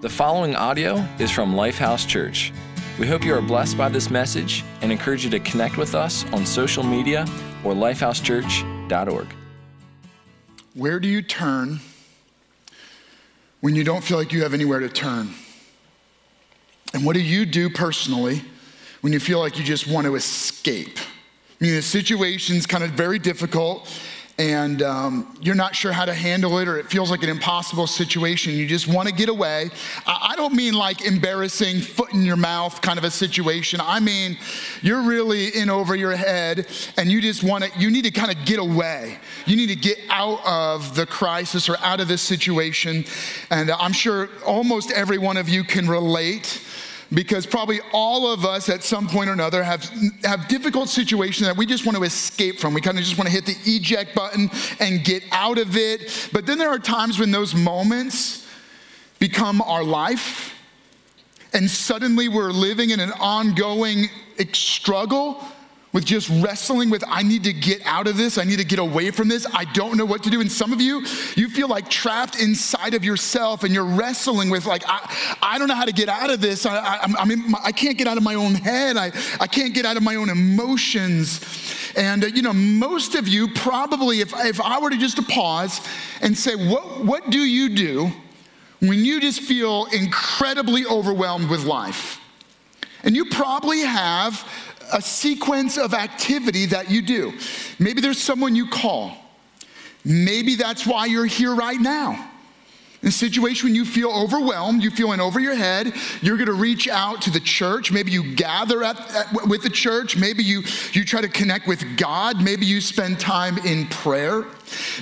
The following audio is from Lifehouse Church. We hope you are blessed by this message and encourage you to connect with us on social media or lifehousechurch.org. Where do you turn when you don't feel like you have anywhere to turn? And what do you do personally when you feel like you just want to escape? I mean, the situation's kind of very difficult and um, you're not sure how to handle it, or it feels like an impossible situation. You just want to get away. I, don't mean like embarrassing, foot in your mouth kind of a situation. I mean, you're really in over your head, and you just want to, you need to kind of get away. You need to get out of the crisis or out of this situation. And I'm sure almost every one of you can relate because probably all of us at some point or another have, have difficult situations that we just want to escape from. We kind of just want to hit the eject button and get out of it. But then there are times when those moments become our life, and suddenly we're living in an ongoing struggle with just wrestling with, I need to get out of this. I need to get away from this. I don't know what to do. And some of you, you feel like trapped inside of yourself and you're wrestling with, like, I, I don't know how to get out of this. I, I, I mean, I can't get out of my own head. I, I can't get out of my own emotions. And, uh, you know, most of you probably, if, if I were to just to pause and say, what, what do you do when you just feel incredibly overwhelmed with life? And you probably have a sequence of activity that you do. Maybe there's someone you call. Maybe that's why you're here right now. In a situation when you feel overwhelmed, you feel in over your head, you're going to reach out to the church. Maybe you gather at, at, with the church. Maybe you, you try to connect with God. Maybe you spend time in prayer.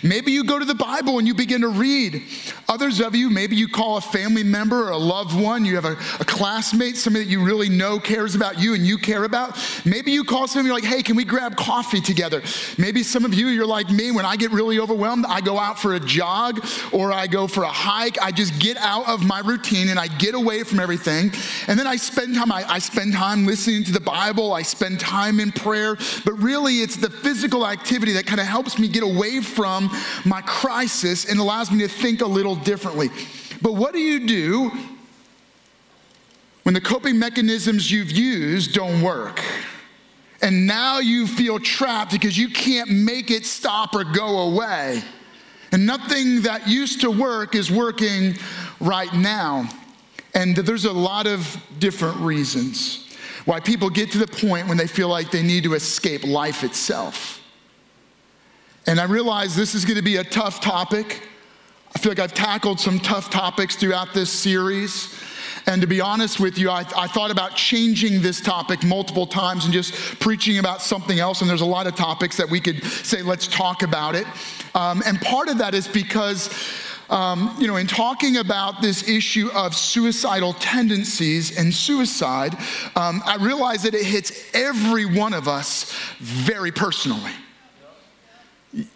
Maybe you go to the Bible and you begin to read. Others of you, maybe you call a family member or a loved one. You have a, a classmate, somebody that you really know cares about you and you care about. Maybe you call somebody, like, hey, can we grab coffee together? Maybe some of you, you're like me. When I get really overwhelmed, I go out for a jog or I go for a hike. I just get out of my routine and I get away from everything. And then I spend time, I, I spend time listening to the Bible. I spend time in prayer. But really, it's the physical activity that kind of helps me get away from my crisis and allows me to think a little differently. But what do you do when the coping mechanisms you've used don't work? And now you feel trapped because you can't make it stop or go away. And nothing that used to work is working right now. And there's a lot of different reasons why people get to the point when they feel like they need to escape life itself. And I realize this is going to be a tough topic. I feel like I've tackled some tough topics throughout this series. And to be honest with you, I, I, thought about changing this topic multiple times and just preaching about something else. And there's a lot of topics that we could say, let's talk about it. Um, and part of that is because. Um, you know, in talking about this issue of suicidal tendencies and suicide, um, I realize that it hits every one of us very personally.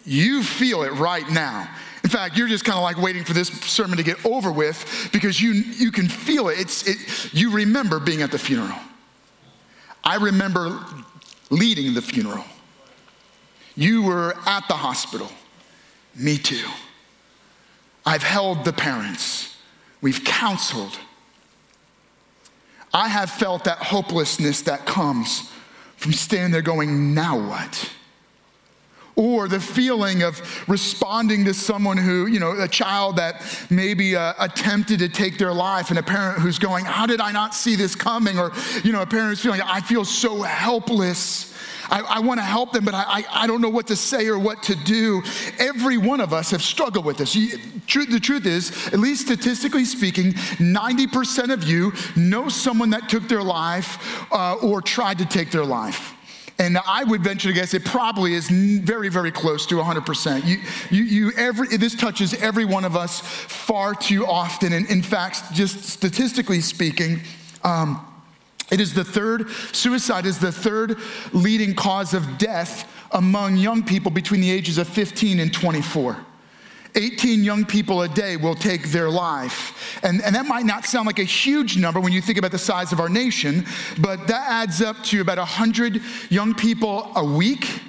You feel it right now. In fact, you're just kind of like waiting for this sermon to get over with because you, you can feel it. It's, it. You remember being at the funeral. I remember leading the funeral. You were at the hospital. Me too. I've held the parents. We've counseled. I have felt that hopelessness that comes from standing there going, now what? Or the feeling of responding to someone who, you know, a child that maybe uh, attempted to take their life and a parent who's going, How did I not see this coming? Or, you know, a parent who's feeling, I feel so helpless. I, I want to help them, but I, I, don't know what to say or what to do. Every one of us have struggled with this. You, the truth is, at least statistically speaking, 90% of you know someone that took their life uh, or tried to take their life. And I would venture to guess it probably is very, very close to 100%. You, you, you every, this touches every one of us far too often. And in fact, just statistically speaking, um, it is the third, suicide is the third leading cause of death among young people between the ages of 15 and 24. 18 young people a day will take their life. And, and that might not sound like a huge number when you think about the size of our nation, but that adds up to about 100 young people a week.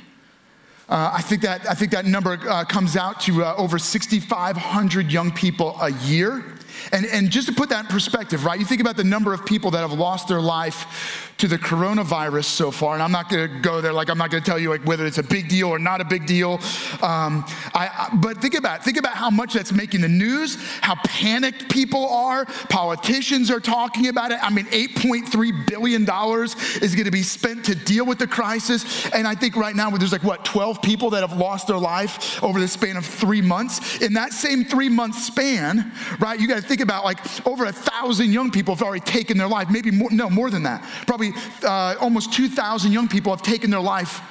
Uh, I, think that, I think that number uh, comes out to uh, over 6,500 young people a year. And, and just to put that in perspective, right? You think about the number of people that have lost their life to the coronavirus so far, and I'm not to go there. Like I'm not to tell you like whether it's a big deal or not a big deal. Um, I, I, but think about it. think about how much that's making the news, how panicked people are. Politicians are talking about it. I mean, 8.3 billion dollars is to be spent to deal with the crisis, and I think right now there's like what 12 people that have lost their life over the span of three months. In that same three month span, right? You got think about like over a thousand young people have already taken their life. Maybe more, no more than that. Probably uh, almost 2,000 young people have taken their life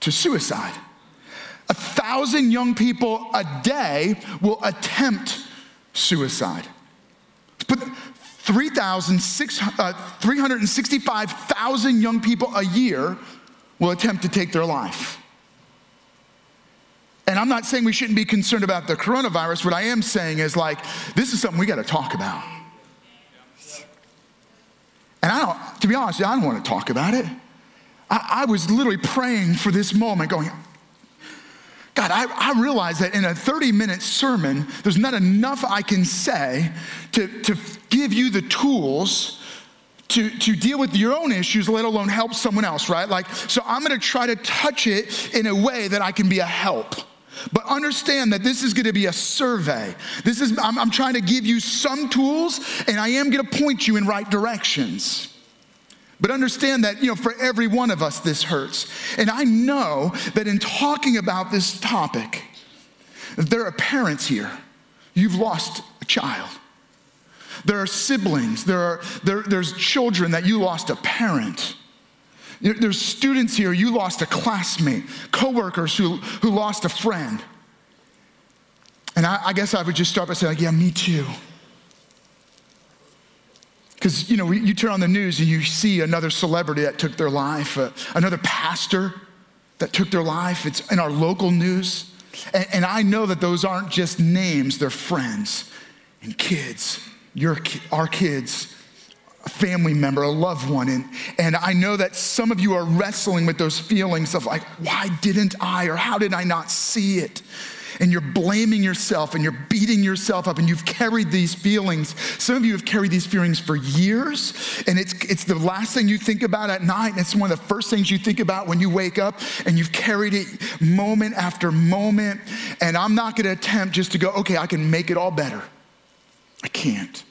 to suicide. A thousand young people a day will attempt suicide. But 365,000 uh, young people a year will attempt to take their life. And I'm not saying we shouldn't be concerned about the coronavirus. What I am saying is like, this is something we got to talk about. And I don't, to be honest, I don't want to talk about it. I, I was literally praying for this moment, going, God, I, I realize that in a 30 minute sermon, there's not enough I can say to, to give you the tools to, to deal with your own issues, let alone help someone else, right? Like, so I'm gonna try to touch it in a way that I can be a help. But understand that this is going to be a survey. This is I'm, I'm trying to give you some tools, and I am going to point you in right directions. But understand that, you know, for every one of us, this hurts. And I know that in talking about this topic, there are parents here. You've lost a child. There are siblings. There are, there, there's children that you lost a parent. There's students here, you lost a classmate, coworkers who, who lost a friend. And I, I guess I would just start by saying, yeah, me too. Because, you know, you turn on the news and you see another celebrity that took their life, uh, another pastor that took their life. It's in our local news. And, and I know that those aren't just names, they're friends and kids, your, our kids a family member, a loved one. And, and I know that some of you are wrestling with those feelings of like, why didn't I or how did I not see it? And you're blaming yourself and you're beating yourself up and you've carried these feelings. Some of you have carried these feelings for years and it's, it's the last thing you think about at night and it's one of the first things you think about when you wake up and you've carried it moment after moment. And I'm not gonna attempt just to go, okay, I can make it all better. I can't.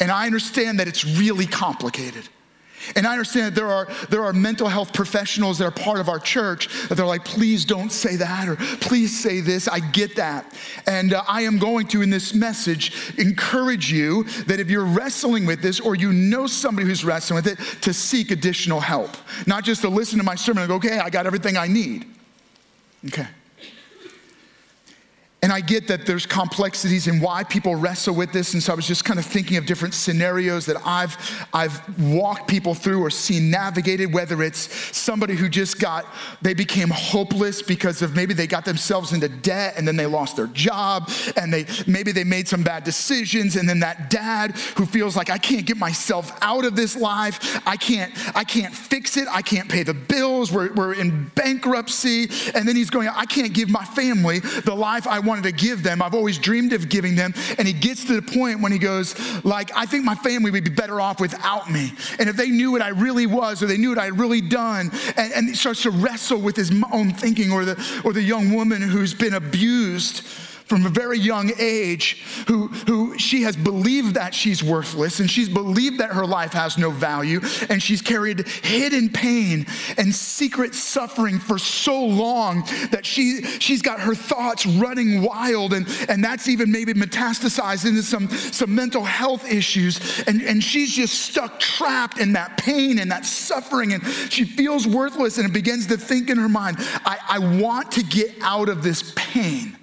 And I understand that it's really complicated. And I understand that there are, there are mental health professionals that are part of our church that they're like, please don't say that or please say this. I get that. And uh, I am going to, in this message, encourage you that if you're wrestling with this or you know somebody who's wrestling with it, to seek additional help. Not just to listen to my sermon and go, okay, I got everything I need. Okay. And I get that there's complexities in why people wrestle with this. And so I was just kind of thinking of different scenarios that I've, I've walked people through or seen navigated, whether it's somebody who just got, they became hopeless because of maybe they got themselves into debt and then they lost their job and they, maybe they made some bad decisions. And then that dad who feels like, I can't get myself out of this life. I can't, I can't fix it. I can't pay the bills. We're, we're in bankruptcy. And then he's going, I can't give my family the life I wanted to give them. I've always dreamed of giving them. And he gets to the point when he goes, like, I think my family would be better off without me. And if they knew what I really was or they knew what I had really done, and, and he starts to wrestle with his own thinking, or the, or the young woman who's been abused from a very young age who, who she has believed that she's worthless and she's believed that her life has no value and she's carried hidden pain and secret suffering for so long that she, she's got her thoughts running wild and, and that's even maybe metastasized into some, some mental health issues and, and she's just stuck trapped in that pain and that suffering and she feels worthless and it begins to think in her mind I, I want to get out of this pain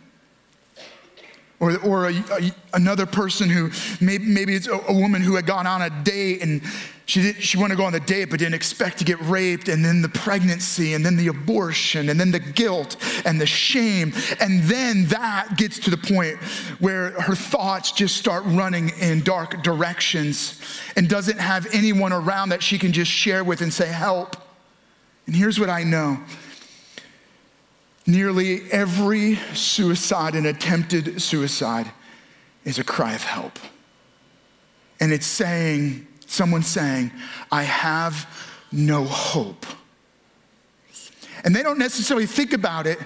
or, or a, a, another person who maybe, maybe it's a, a, woman who had gone on a date and she, did, she wanted to go on the date but didn't expect to get raped, and then the pregnancy, and then the abortion, and then the guilt and the shame. And then that gets to the point where her thoughts just start running in dark directions and doesn't have anyone around that she can just share with and say, Help. And here's what I know Nearly every suicide and attempted suicide is a cry of help. and it's saying, someone saying, I have no hope. And they don't necessarily think about it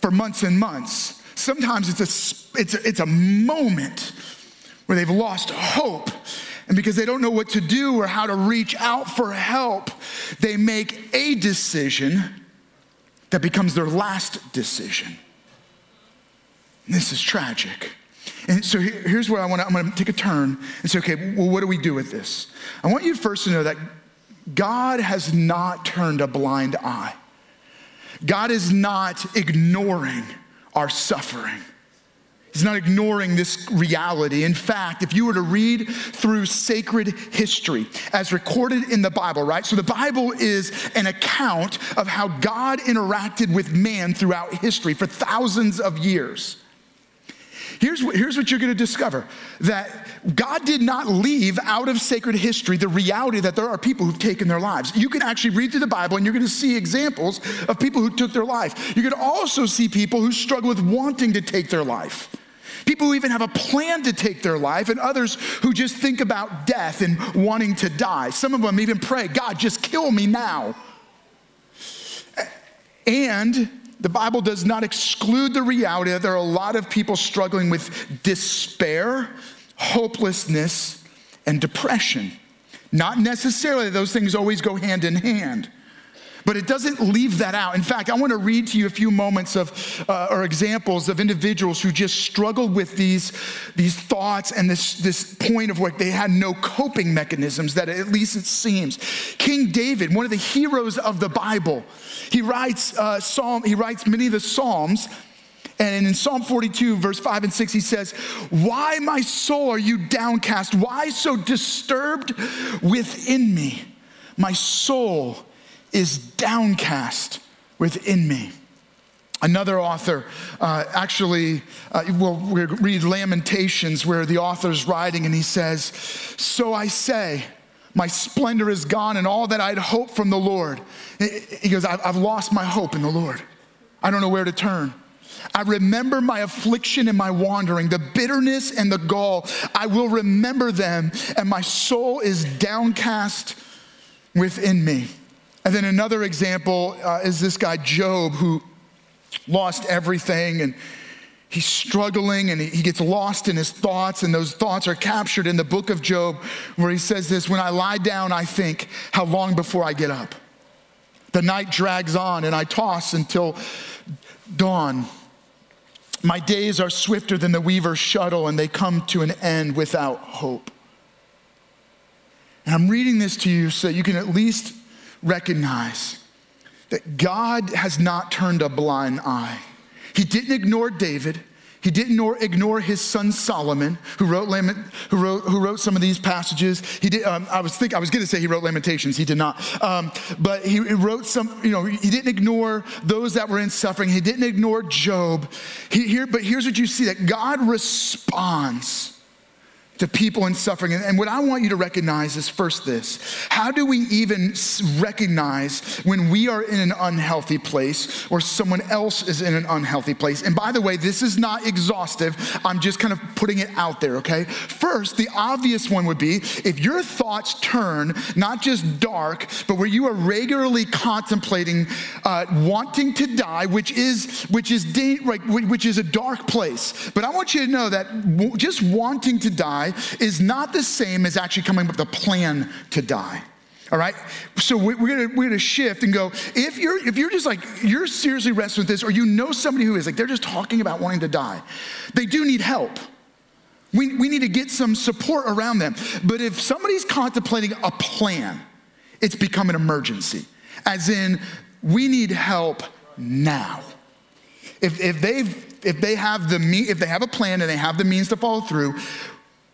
for months and months. Sometimes it's a, it's a, it's a moment where they've lost hope. And because they don't know what to do or how to reach out for help, they make a decision that becomes their last decision. This is tragic. And so here's where I want to, I'm going to take a turn and say, okay, well, what do we do with this? I want you first to know that God has not turned a blind eye. God is not ignoring our suffering. He's not ignoring this reality. In fact, if you were to read through sacred history as recorded in the Bible, right? So the Bible is an account of how God interacted with man throughout history for thousands of years. Here's what, here's what you're going to discover that God did not leave out of sacred history the reality that there are people who've taken their lives. You can actually read through the Bible and you're going to see examples of people who took their life. You can also see people who struggle with wanting to take their life. People who even have a plan to take their life, and others who just think about death and wanting to die. Some of them even pray, God, just kill me now. And the Bible does not exclude the reality that there are a lot of people struggling with despair, hopelessness, and depression. Not necessarily those things always go hand in hand. But it doesn't leave that out. In fact, I want to read to you a few moments of, uh, or examples of individuals who just struggled with these, these thoughts and this, this point of where they had no coping mechanisms, that at least it seems. King David, one of the heroes of the Bible, he writes, uh, Psalm, he writes many of the Psalms. And in Psalm 42, verse 5 and 6, he says, Why, my soul, are you downcast? Why so disturbed within me? My soul is downcast within me. Another author uh, actually, uh, we'll, read Lamentations where the author's writing and he says, So I say, my splendor is gone and all that I'd hoped from the Lord. He goes, I've lost my hope in the Lord. I don't know where to turn. I remember my affliction and my wandering, the bitterness and the gall. I will remember them, and my soul is downcast within me. And then another example uh, is this guy, Job, who lost everything and he's struggling and he gets lost in his thoughts, and those thoughts are captured in the book of Job, where he says this When I lie down, I think, how long before I get up? The night drags on, and I toss until dawn. My days are swifter than the weaver's shuttle, and they come to an end without hope. And I'm reading this to you so you can at least recognize that God has not turned a blind eye. He didn't ignore David. He didn't ignore his son Solomon, who wrote, who wrote, who wrote some of these passages. He did, um, I was think, I was going to say he wrote Lamentations. He did not, um, but he, he, wrote some. You know, he didn't ignore those that were in suffering. He didn't ignore Job. He, here, but here's what you see: that God responds to people in suffering. And, what I want you to recognize is first this how do we even recognize when we are in an unhealthy place or someone else is in an unhealthy place? And by the way, this is not exhaustive. I'm just kind of putting it out there, okay? First, the obvious one would be if your thoughts turn not just dark, but where you are regularly contemplating uh, wanting to die, which is which is like which is a dark place. But I want you to know that just wanting to die is not the same as actually coming up with a plan to die. All right. So we're gonna we're gonna shift and go. If you're if you're just like you're seriously wrestling with this, or you know somebody who is like they're just talking about wanting to die, they do need help. We, we need to get some support around them. But if somebody's contemplating a plan, it's become an emergency. As in, we need help now. If, if they've if they have the if they have a plan and they have the means to follow through,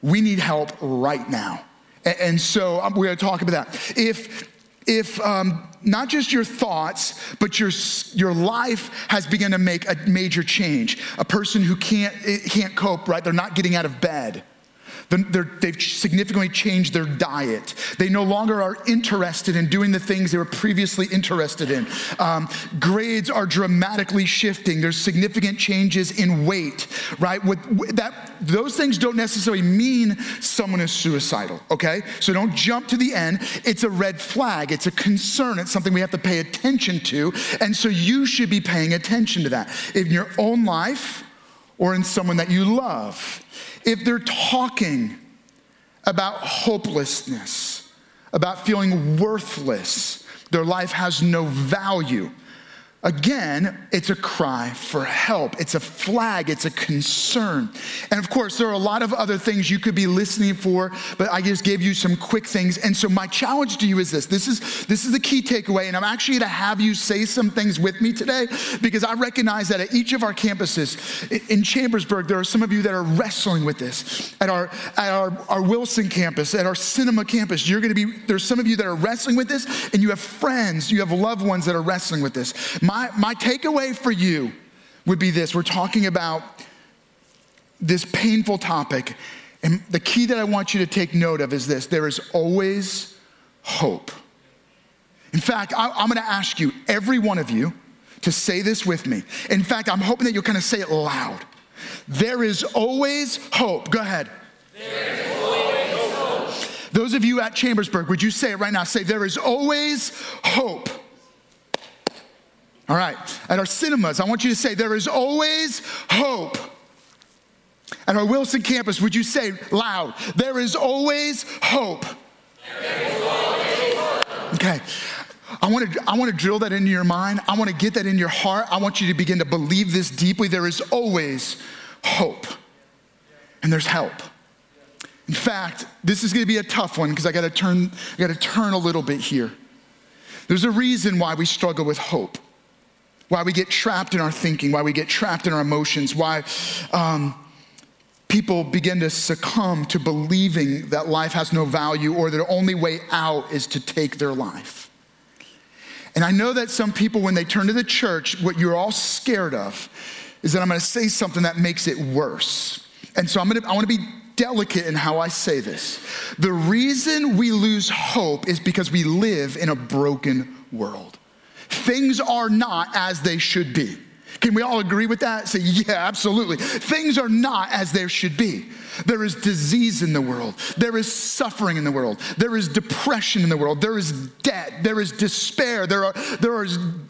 we need help right now. And so um, we're going to talk about that. If if um, not just your thoughts, but your, your life has begun to make a major change. A person who can't, can't cope, right? They're not getting out of bed. They've significantly changed their diet. They no longer are interested in doing the things they were previously interested in. Um, grades are dramatically shifting. There's significant changes in weight, right? With, that, those things don't necessarily mean someone is suicidal, okay? So don't jump to the end. It's a red flag, it's a concern, it's something we have to pay attention to. And so you should be paying attention to that in your own life or in someone that you love. If they're talking about hopelessness, about feeling worthless, their life has no value, Again, it's a cry for help. It's a flag. It's a concern. And of course, there are a lot of other things you could be listening for, but I just gave you some quick things. And so my challenge to you is this. This is this is the key takeaway. And I'm actually going to have you say some things with me today because I recognize that at each of our campuses in Chambersburg, there are some of you that are wrestling with this. At our at our, our Wilson campus, at our cinema campus, you're going to be there's some of you that are wrestling with this, and you have friends, you have loved ones that are wrestling with this. My my, my takeaway for you would be this we're talking about this painful topic. And the key that I want you to take note of is this there is always hope. In fact, I, am going to ask you, every one of you, to say this with me. In fact, I'm hoping that you'll kind of say it loud. There is always hope. Go ahead. Those of you at Chambersburg, would you say it right now? Say, There is always hope. All right, at our cinemas, I want you to say, There is always hope. At our Wilson campus, would you say loud, There is always hope? Is always hope. Okay. I want, to, I want to drill that into your mind. I want to get that in your heart. I want you to begin to believe this deeply. There is always hope, and there's help. In fact, this is going to be a tough one because I got to turn, I got to turn a little bit here. There's a reason why we struggle with hope why we get trapped in our thinking, why we get trapped in our emotions, why um, people begin to succumb to believing that life has no value or their only way out is to take their life. And I know that some people, when they turn to the church, what you're all scared of is that I'm gonna say something that makes it worse. And so I'm gonna, I wanna be delicate in how I say this. The reason we lose hope is because we live in a broken world. Things are not as they should be. Can we all agree with that? Say, yeah, absolutely. Things are not as they should be. There is disease in the world. There is suffering in the world. There is depression in the world. There is debt. There is despair. There are, there are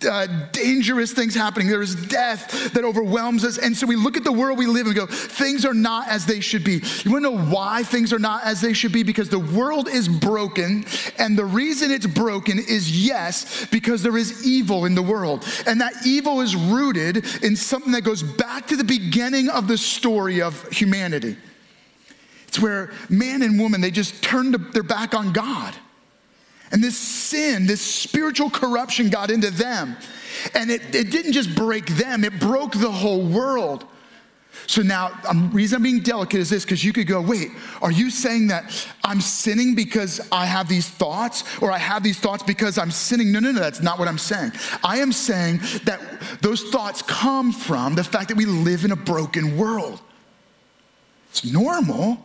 uh, dangerous things happening. There is death that overwhelms us. And so we look at the world we live in and go, things are not as they should be. You wanna know why things are not as they should be? Because the world is broken. And the reason it's broken is, yes, because there is evil in the world. And that evil is rooted in something that goes back to the beginning of the story of humanity. It's where man and woman, they just turned their back on God. And this sin, this spiritual corruption got into them. And it, it didn't just break them, it broke the whole world. So now, the um, reason I'm being delicate is this because you could go, wait, are you saying that I'm sinning because I have these thoughts, or I have these thoughts because I'm sinning? No, no, no, that's not what I'm saying. I am saying that those thoughts come from the fact that we live in a broken world. It's normal.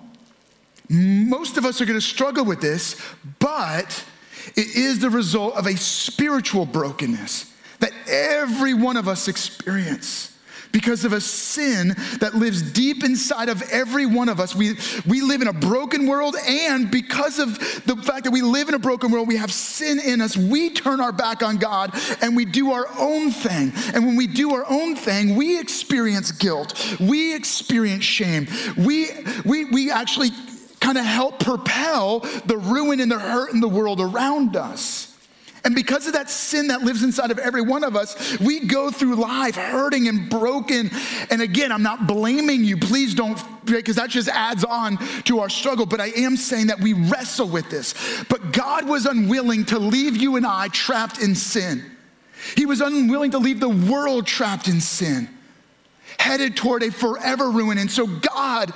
Most of us are going to struggle with this, but it is the result of a spiritual brokenness that every one of us experience because of a sin that lives deep inside of every one of us. We, we live in a broken world, and because of the fact that we live in a broken world, we have sin in us. We turn our back on God and we do our own thing. And when we do our own thing, we experience guilt, we experience shame, we, we, we actually kind of help propel the ruin and the hurt in the world around us. And because of that sin that lives inside of every one of us, we go through life hurting and broken. And again, I'm not blaming you. Please don't, because that just adds on to our struggle. But I am saying that we wrestle with this. But God was unwilling to leave you and I trapped in sin. He was unwilling to leave the world trapped in sin, headed toward a forever ruin. And so God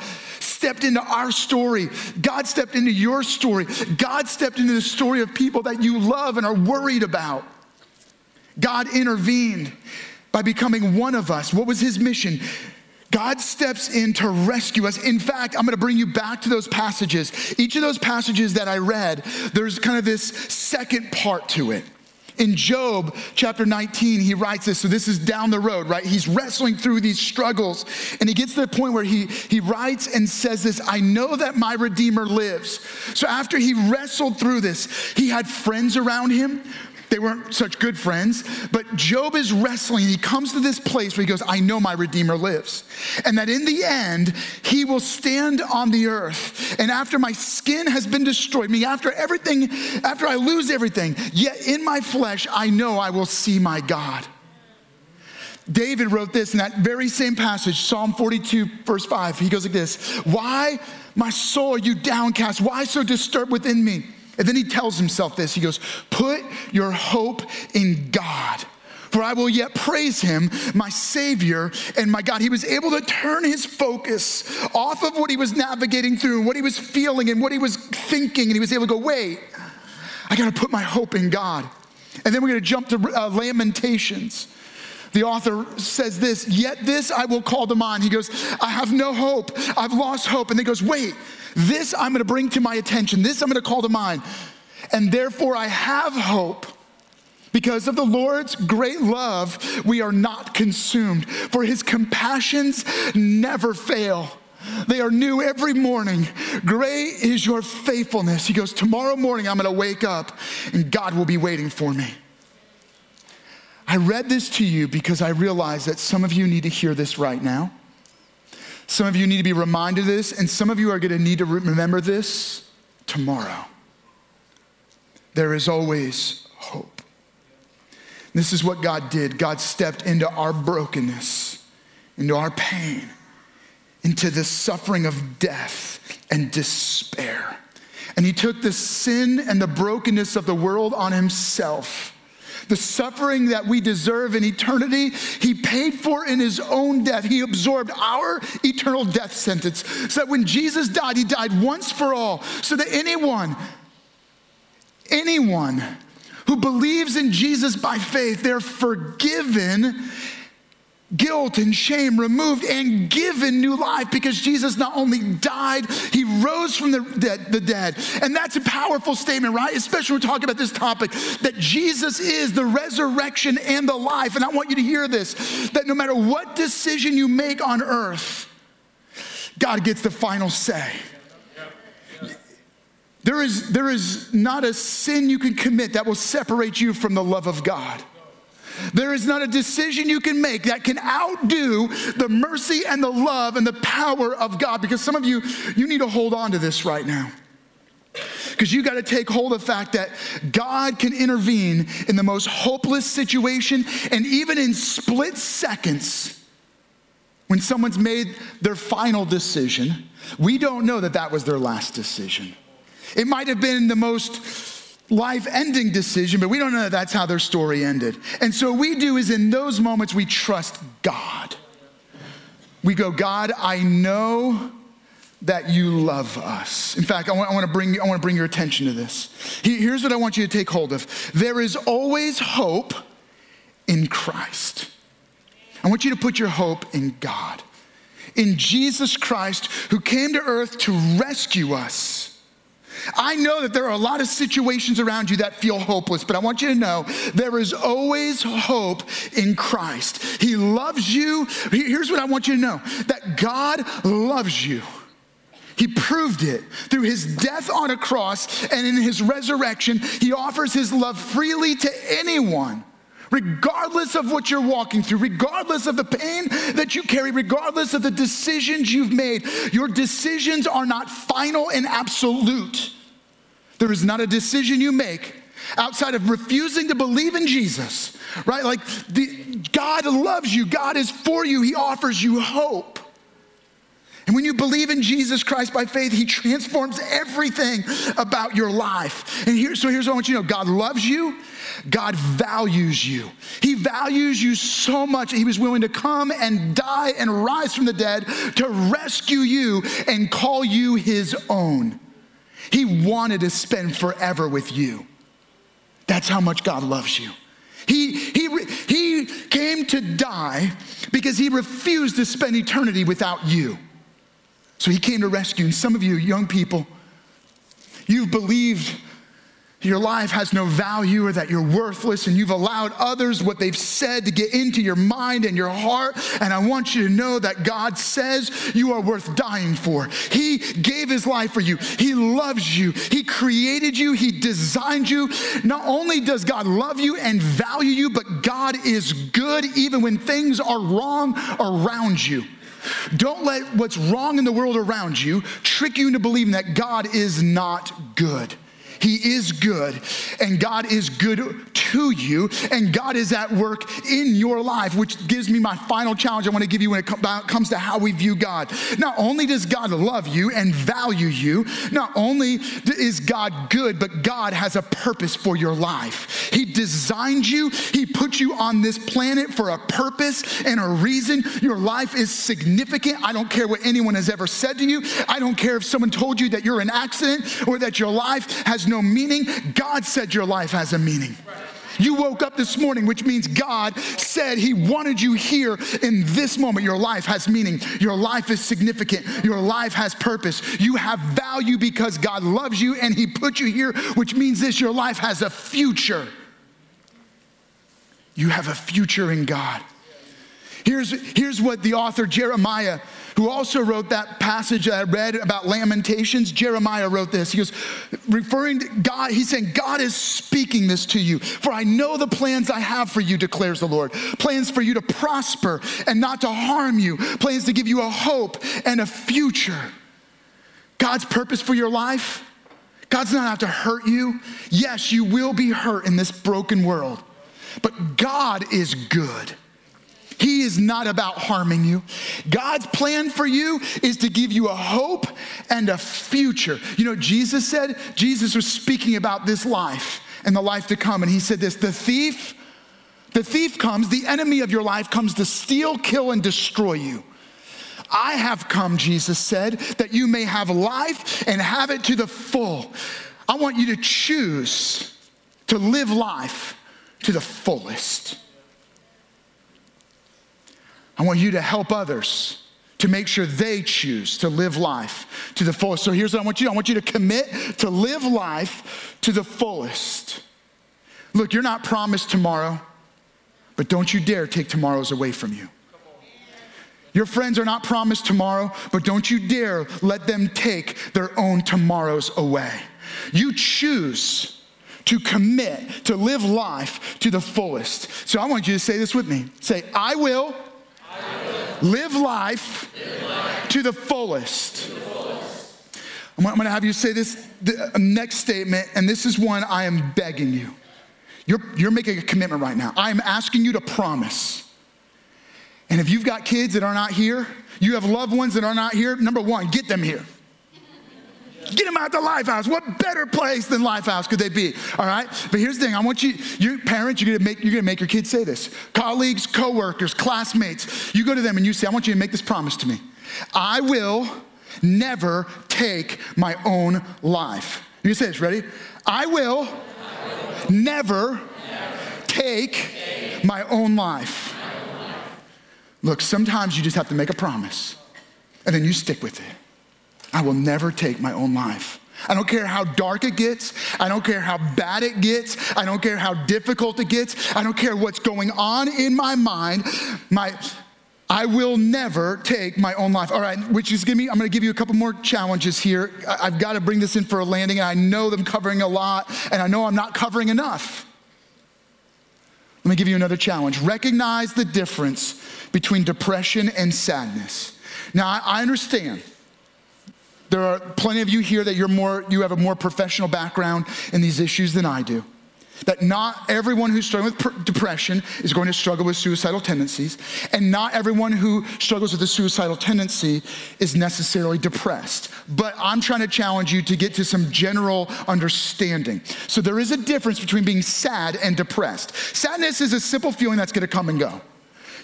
stepped into our story. God stepped into your story. God stepped into the story of people that you love and are worried about. God intervened by becoming one of us. What was his mission? God steps in to rescue us. In fact, I'm going to bring you back to those passages. Each of those passages that I read, there's kind of this second part to it. In Job chapter 19, he writes this. So this is down the road, right? He's wrestling through these struggles. And he gets to the point where he, he writes and says this I know that my Redeemer lives. So after he wrestled through this, he had friends around him they weren't such good friends, but Job is wrestling. He comes to this place where he goes, I know my Redeemer lives. And that in the end, he will stand on the earth. And after my skin has been destroyed, me, after everything, after I lose everything, yet in my flesh, I know I will see my God. David wrote this in that very same passage, Psalm 42, verse 5. He goes like this Why, my soul, you downcast? Why so disturbed within me? And then he tells himself this he goes, Put your hope in God. For I will yet praise him, my Savior and my God. He was able to turn his focus off of what he was navigating through, and what he was feeling, and what he was thinking. And he was able to go, Wait, I got to put my hope in God. And then we're going to jump to uh, Lamentations. The author says this, Yet this I will call to mind. He goes, I have no hope. I've lost hope. And he goes, Wait, this I'm going to bring to my attention. This I'm going to call to mind. And therefore I have hope. Because of the Lord's great love, we are not consumed, for his compassions never fail. They are new every morning. Great is your faithfulness. He goes, Tomorrow morning I'm going to wake up and God will be waiting for me. I read this to you because I realize that some of you need to hear this right now. Some of you need to be reminded of this, and some of you are going to need to remember this tomorrow. There is always hope. This is what God did. God stepped into our brokenness, into our pain, into the suffering of death and despair. And He took the sin and the brokenness of the world on Himself the suffering that we deserve in eternity, he paid for in his own death. He absorbed our eternal death sentence. So that when Jesus died, he died once for all. So that anyone, anyone who believes in Jesus by faith, they're forgiven guilt and shame removed and given new life because Jesus not only died, he rose from the dead, the dead. And that's a powerful statement, right? Especially when we're talking about this topic that Jesus is the resurrection and the life. And I want you to hear this that no matter what decision you make on earth, God gets the final say. There is, there is not a sin you can commit that will separate you from the love of God. There is not a decision you can make that can outdo the mercy and the love and the power of God. Because some of you, you need to hold on to this right now. Because you got to take hold of the fact that God can intervene in the most hopeless situation and even in split seconds when someone's made their final decision. We don't know that that was their last decision. It might have been the most life ending decision, but we don't know that that's how their story ended. And so what we do is in those moments, we trust God. We go, God, I know that you love us. In fact, I want, I want, to, bring, I want to bring your attention to this. Here's what I want you to take hold of there is always hope in Christ. I want you to put your hope in God, in Jesus Christ, who came to earth to rescue us I know that there are a lot of situations around you that feel hopeless, but I want you to know there is always hope in Christ. He loves you. Here's what I want you to know that God loves you. He proved it through his death on a cross and in his resurrection. He offers his love freely to anyone regardless of what you're walking through, regardless of the pain that you carry, regardless of the decisions you've made, your decisions are not final and absolute. There is not a decision you make outside of refusing to believe in Jesus, right? Like the, God loves you, God is for you, He offers you hope. And when you believe in Jesus Christ by faith, He transforms everything about your life. And here, so here's what I want you to know God loves you, God values you. He values you so much, He was willing to come and die and rise from the dead to rescue you and call you His own. He wanted to spend forever with you. That's how much God loves you. He, he, he came to die because he refused to spend eternity without you. So he came to rescue. And some of you, young people, you've believed your life has no value or that you're worthless, and you've allowed others what they've said to get into your mind and your heart. And I want you to know that God says you are worth dying for. He gave his life for you, He loves you, He created you, He designed you. Not only does God love you and value you, but God is good even when things are wrong around you. Don't let what's wrong in the world around you trick you into believing that God is not good. He is good, and God is good to you, and God is at work in your life, which gives me my final challenge I want to give you when it comes to how we view God. Not only does God love you and value you, not only is God good, but God has a purpose for your life. He designed you, He put you on this planet for a purpose and a reason. Your life is significant. I don't care what anyone has ever said to you, I don't care if someone told you that you're an accident or that your life has no meaning. God said your life has a meaning. You woke up this morning, which means God said He wanted you here in this moment. Your life has meaning. Your life is significant. Your life has purpose. You have value because God loves you and He put you here, which means this your life has a future. You have a future in God. Here's, here's what the author Jeremiah who also wrote that passage I read about Lamentations, Jeremiah wrote this. He goes, referring to God, he's saying, God is speaking this to you. For I know the plans I have for you, declares the Lord. Plans for you to prosper and not to harm you, plans to give you a hope and a future. God's purpose for your life, God's not out to hurt you. Yes, you will be hurt in this broken world, but God is good. He is not about harming you. God's plan for you is to give you a hope and a future. You know, Jesus said, Jesus was speaking about this life and the life to come. And he said this the thief, the thief comes, the enemy of your life comes to steal, kill, and destroy you. I have come, Jesus said, that you may have life and have it to the full. I want you to choose to live life to the fullest. I want you to help others to make sure they choose to live life to the fullest. So here's what I want you to I want you to commit to live life to the fullest. Look, you're not promised tomorrow, but don't you dare take tomorrow's away from you. Your friends are not promised tomorrow, but don't you dare let them take their own tomorrows away. You choose to commit to live life to the fullest. So I want you to say this with me. Say, I will Live life, Live life to, the fullest. to the fullest. I'm to have you say this the uh, next statement, and this is one I am begging you. You're, you're making a commitment right now. I am asking you to promise. And if you've got kids that are not here, you have loved ones that are not here, number one, get them here. Get them out the Lifehouse. What better place than Lifehouse could they be? All right. But here's the thing: I want you, your parents, you're gonna make you're gonna make your kids say this. Colleagues, coworkers, classmates. You go to them and you say, "I want you to make this promise to me. I will never take my own life." You say this. Ready? I will, never, take. My own life. Look, sometimes you just have to make a promise, and then you stick with it. I will never take my own life. I don't care how dark it gets. I don't care how bad it gets. I don't care how difficult it gets. I don't care what's going on in my mind. My, I will never take my own life. All right, which is give me, I'm gonna give you a couple more challenges here. I've got to bring this in for a landing, and I know I'm covering a lot, and I know I'm not covering enough. Let me give you another challenge. Recognize the difference between depression and sadness. Now, I understand there are plenty of you here that you're more, you have a more professional background in these issues than I do. That not everyone who's struggling with depression is going to struggle with suicidal tendencies, and not everyone who struggles with a suicidal tendency is necessarily depressed. But I'm trying to challenge you to get to some general understanding. So there is a difference between being sad and depressed. Sadness is a simple feeling that's going to come and go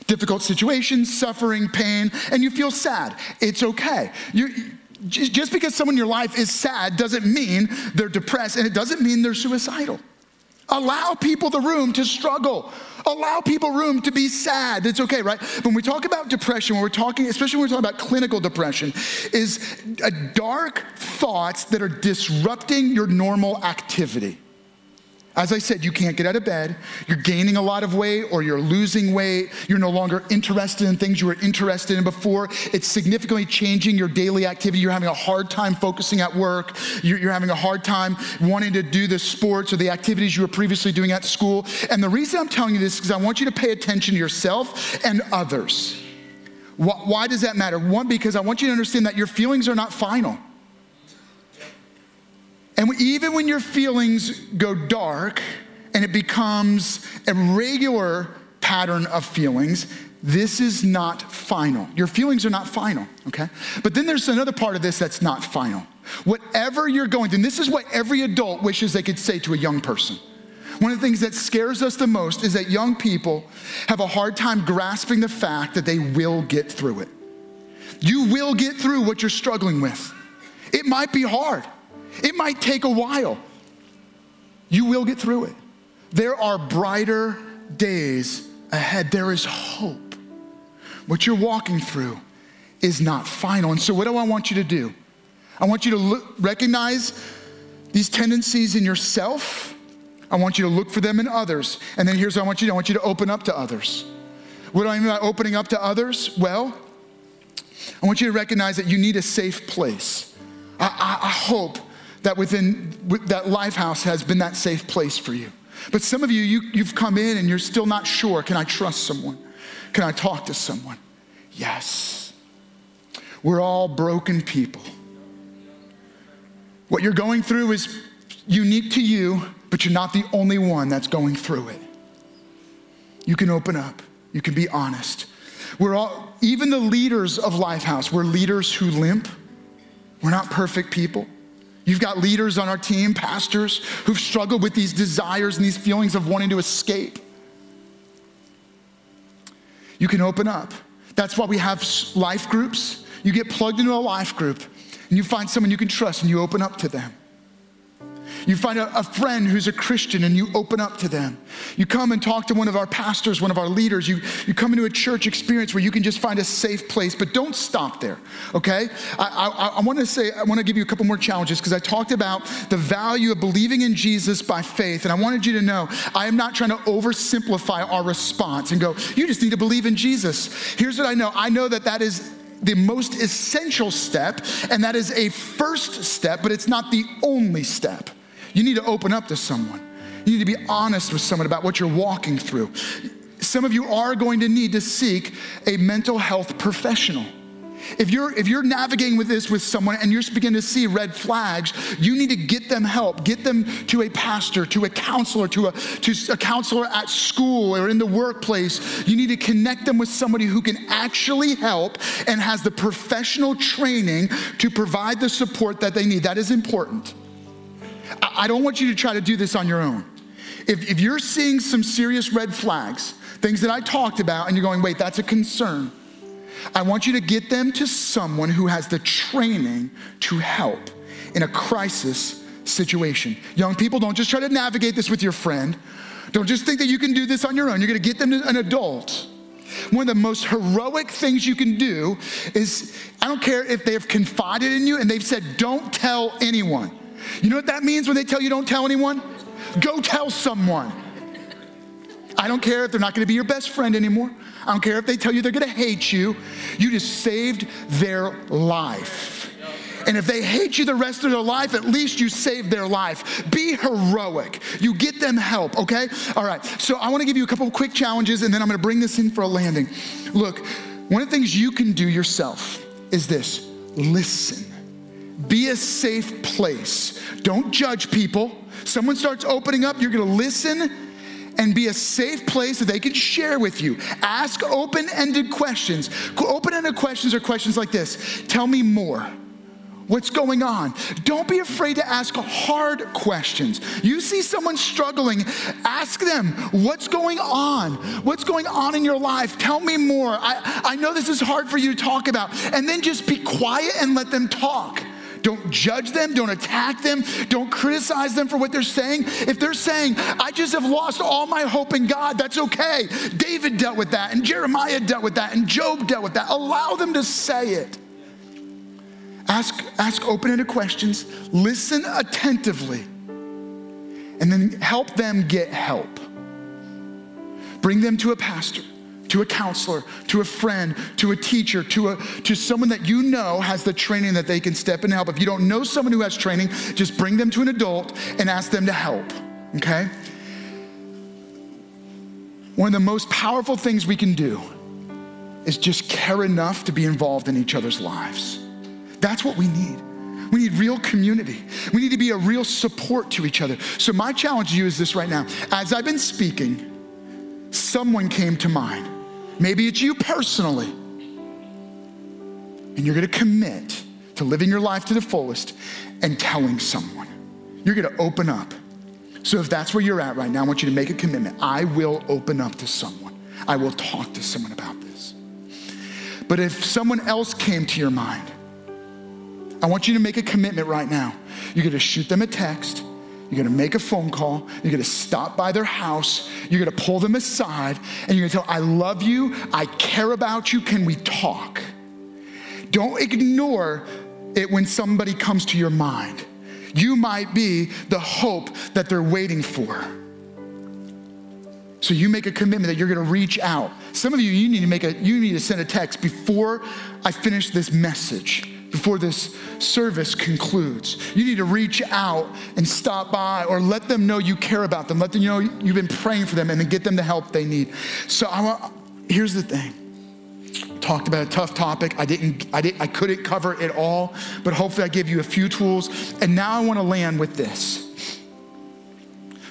difficult situations, suffering, pain, and you feel sad. It's okay. You, just because someone in your life is sad doesn't mean they're depressed and it doesn't mean they're suicidal. Allow people the room to struggle. Allow people room to be sad. It's okay, right? When we talk about depression, when we're talking, especially when we're talking about clinical depression, is a dark thoughts that are disrupting your normal activity. As I said, you can't get out of bed, you're gaining a lot of weight or you're losing weight, you're no longer interested in things you were interested in before. It's significantly changing your daily activity. You're having a hard time focusing at work, you're, having a hard time wanting to do the sports or the activities you were previously doing at school. And the reason I'm telling you this is because I want you to pay attention to yourself and others. Why does that matter? One, because I want you to understand that your feelings are not final. And even when your feelings go dark and it becomes a regular pattern of feelings, this is not final. Your feelings are not final, okay? But then there's another part of this that's not final. Whatever you're going through, and this is what every adult wishes they could say to a young person. One of the things that scares us the most is that young people have a hard time grasping the fact that they will get through it. You will get through what you're struggling with. It might be hard. It might take a while. You will get through it. There are brighter days ahead. There is hope. What you're walking through is not final. And so, what do I want you to do? I want you to look, recognize these tendencies in yourself. I want you to look for them in others. And then here's what I want you to do I want you to open up to others. What do I mean by opening up to others? Well, I want you to recognize that you need a safe place. I, I, I hope that within that Lifehouse has been that safe place for you. But some of you, you you've come in and you're still not sure. Can I trust someone? Can I talk to someone? Yes. We're all broken people. What you're going through is unique to you, but you're not the only one that's going through it. You can open up, you can be honest. We're all, even the leaders of Lifehouse, we're leaders who limp. We're not perfect people. You've got leaders on our team, pastors, who've struggled with these desires and these feelings of wanting to escape. You can open up. That's why we have life groups. You get plugged into a life group and you find someone you can trust and you open up to them. You find a, a, friend who's a Christian and you open up to them. You come and talk to one of our pastors, one of our leaders. You, you come into a church experience where you can just find a safe place, but don't stop there, okay? I, I, I want to say, I want to give you a couple more challenges because I talked about the value of believing in Jesus by faith. And I wanted you to know I am not trying to oversimplify our response and go, you just need to believe in Jesus. Here's what I know I know that that is the most essential step, and that is a first step, but it's not the only step. You need to open up to someone. You need to be honest with someone about what you're walking through. Some of you are going to need to seek a mental health professional. If you're if you're navigating with this with someone and you're beginning to see red flags, you need to get them help. Get them to a pastor, to a counselor, to a to a counselor at school or in the workplace. You need to connect them with somebody who can actually help and has the professional training to provide the support that they need. That is important. I don't want you to try to do this on your own. If, if you're seeing some serious red flags, things that I talked about, and you're going, wait, that's a concern, I want you to get them to someone who has the training to help in a crisis situation. Young people, don't just try to navigate this with your friend. Don't just think that you can do this on your own. You're gonna get them to an adult. One of the most heroic things you can do is I don't care if they have confided in you and they've said, don't tell anyone. You know what that means when they tell you don't tell anyone? Go tell someone. I don't care if they're not gonna be your best friend anymore. I don't care if they tell you they're gonna hate you. You just saved their life. And if they hate you the rest of their life, at least you saved their life. Be heroic. You get them help, okay? All right. So I wanna give you a couple quick challenges and then I'm gonna bring this in for a landing. Look, one of the things you can do yourself is this listen. Be a safe place. Don't judge people. Someone starts opening up, you're gonna listen and be a safe place that they can share with you. Ask open ended questions. Open ended questions are questions like this Tell me more. What's going on? Don't be afraid to ask hard questions. You see someone struggling, ask them, What's going on? What's going on in your life? Tell me more. I, I know this is hard for you to talk about. And then just be quiet and let them talk. Don't judge them, don't attack them, don't criticize them for what they're saying. If they're saying, I just have lost all my hope in God, that's okay. David dealt with that, and Jeremiah dealt with that, and Job dealt with that. Allow them to say it. Ask, ask open ended questions, listen attentively, and then help them get help. Bring them to a pastor to a counselor, to a friend, to a teacher, to, a, to someone that you know has the training that they can step in and help. If you don't know someone who has training, just bring them to an adult and ask them to help, okay? One of the most powerful things we can do is just care enough to be involved in each other's lives. That's what we need. We need real community. We need to be a real support to each other. So, my challenge to you is this right now. As I've been speaking, someone came to mind. Maybe it's you personally. And you're gonna commit to living your life to the fullest and telling someone. You're gonna open up. So if that's where you're at right now, I want you to make a commitment. I will open up to someone, I will talk to someone about this. But if someone else came to your mind, I want you to make a commitment right now. You're gonna shoot them a text you're gonna make a phone call. You're gonna stop by their house. You're gonna pull them aside and you're gonna tell, I love you. I care about you. Can we talk? Don't ignore it when somebody comes to your mind. You might be the hope that they're waiting for. So you make a commitment that you're going to reach out. Some of you, you need to make a, you need to send a text before I finish this message before this service concludes. You need to reach out and stop by or let them know you care about them. Let them know you've been praying for them and then get them the help they need. So I want, here's the thing. Talked about a tough topic. I didn't, I didn't, I couldn't cover it all, but hopefully I gave you a few tools. And now I want to land with this.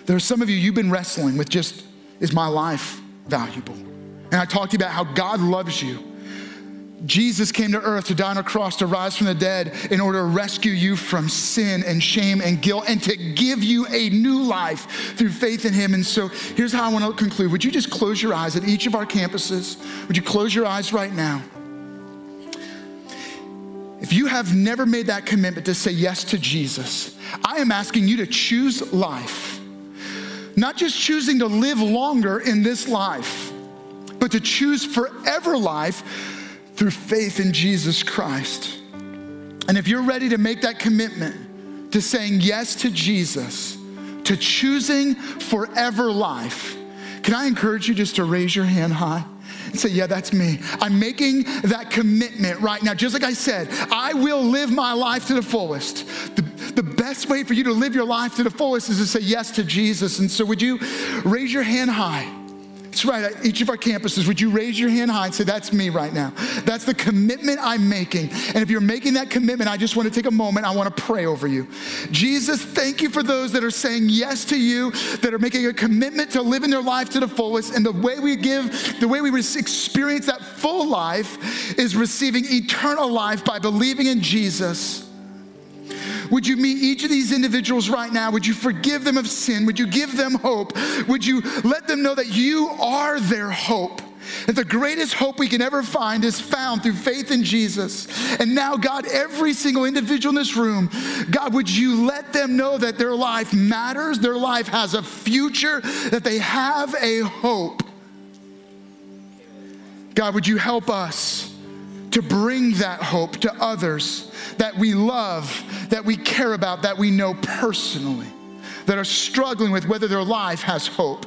There are some of you, you've been wrestling with just, is my life valuable? And I talked to you about how God loves you Jesus came to earth to die on a cross, to rise from the dead in order to rescue you from sin and shame and guilt and to give you a new life through faith in Him. And so here's how I want to conclude. Would you just close your eyes at each of our campuses? Would you close your eyes right now? If you have never made that commitment to say yes to Jesus, I am asking you to choose life. Not just choosing to live longer in this life, but to choose forever life through faith in Jesus Christ. And if you're ready to make that commitment to saying yes to Jesus, to choosing forever life, can I encourage you just to raise your hand high? and say, Yeah, that's me. I'm making that commitment right now. Just like I said, I will live my life to the fullest. The, the best way for you to live your life to the fullest is to say yes to Jesus. And so, would you raise your hand high? That's right. Each of our campuses, would you raise your hand high and say, That's me right now? That's the commitment I'm making. And if you're making that commitment, I just want to take a moment. I want to pray over you. Jesus, thank you for those that are saying yes to you, that are making a commitment to living their life to the fullest. And the way we give, the way we experience that full life is receiving eternal life by believing in Jesus. Would you meet each of these individuals right now? Would you forgive them of sin? Would you give them hope? Would you let them know that you are their hope? That the greatest hope we can ever find is found through faith in Jesus. And now, God, every single individual in this room, God, would you let them know that their life matters, their life has a future, that they have a hope? God, would you help us to bring that hope to others? that we love, that we care about, that we know personally, that are struggling with whether their life has hope.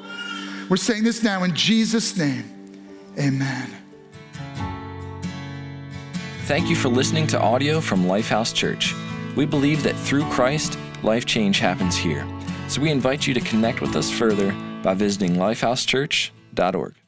We're saying this now in Jesus' name. Amen. Thank you for listening to audio from Lifehouse Church. We believe that through Christ, life change happens here. So we invite you to connect with us further by visiting lifehousechurch.org.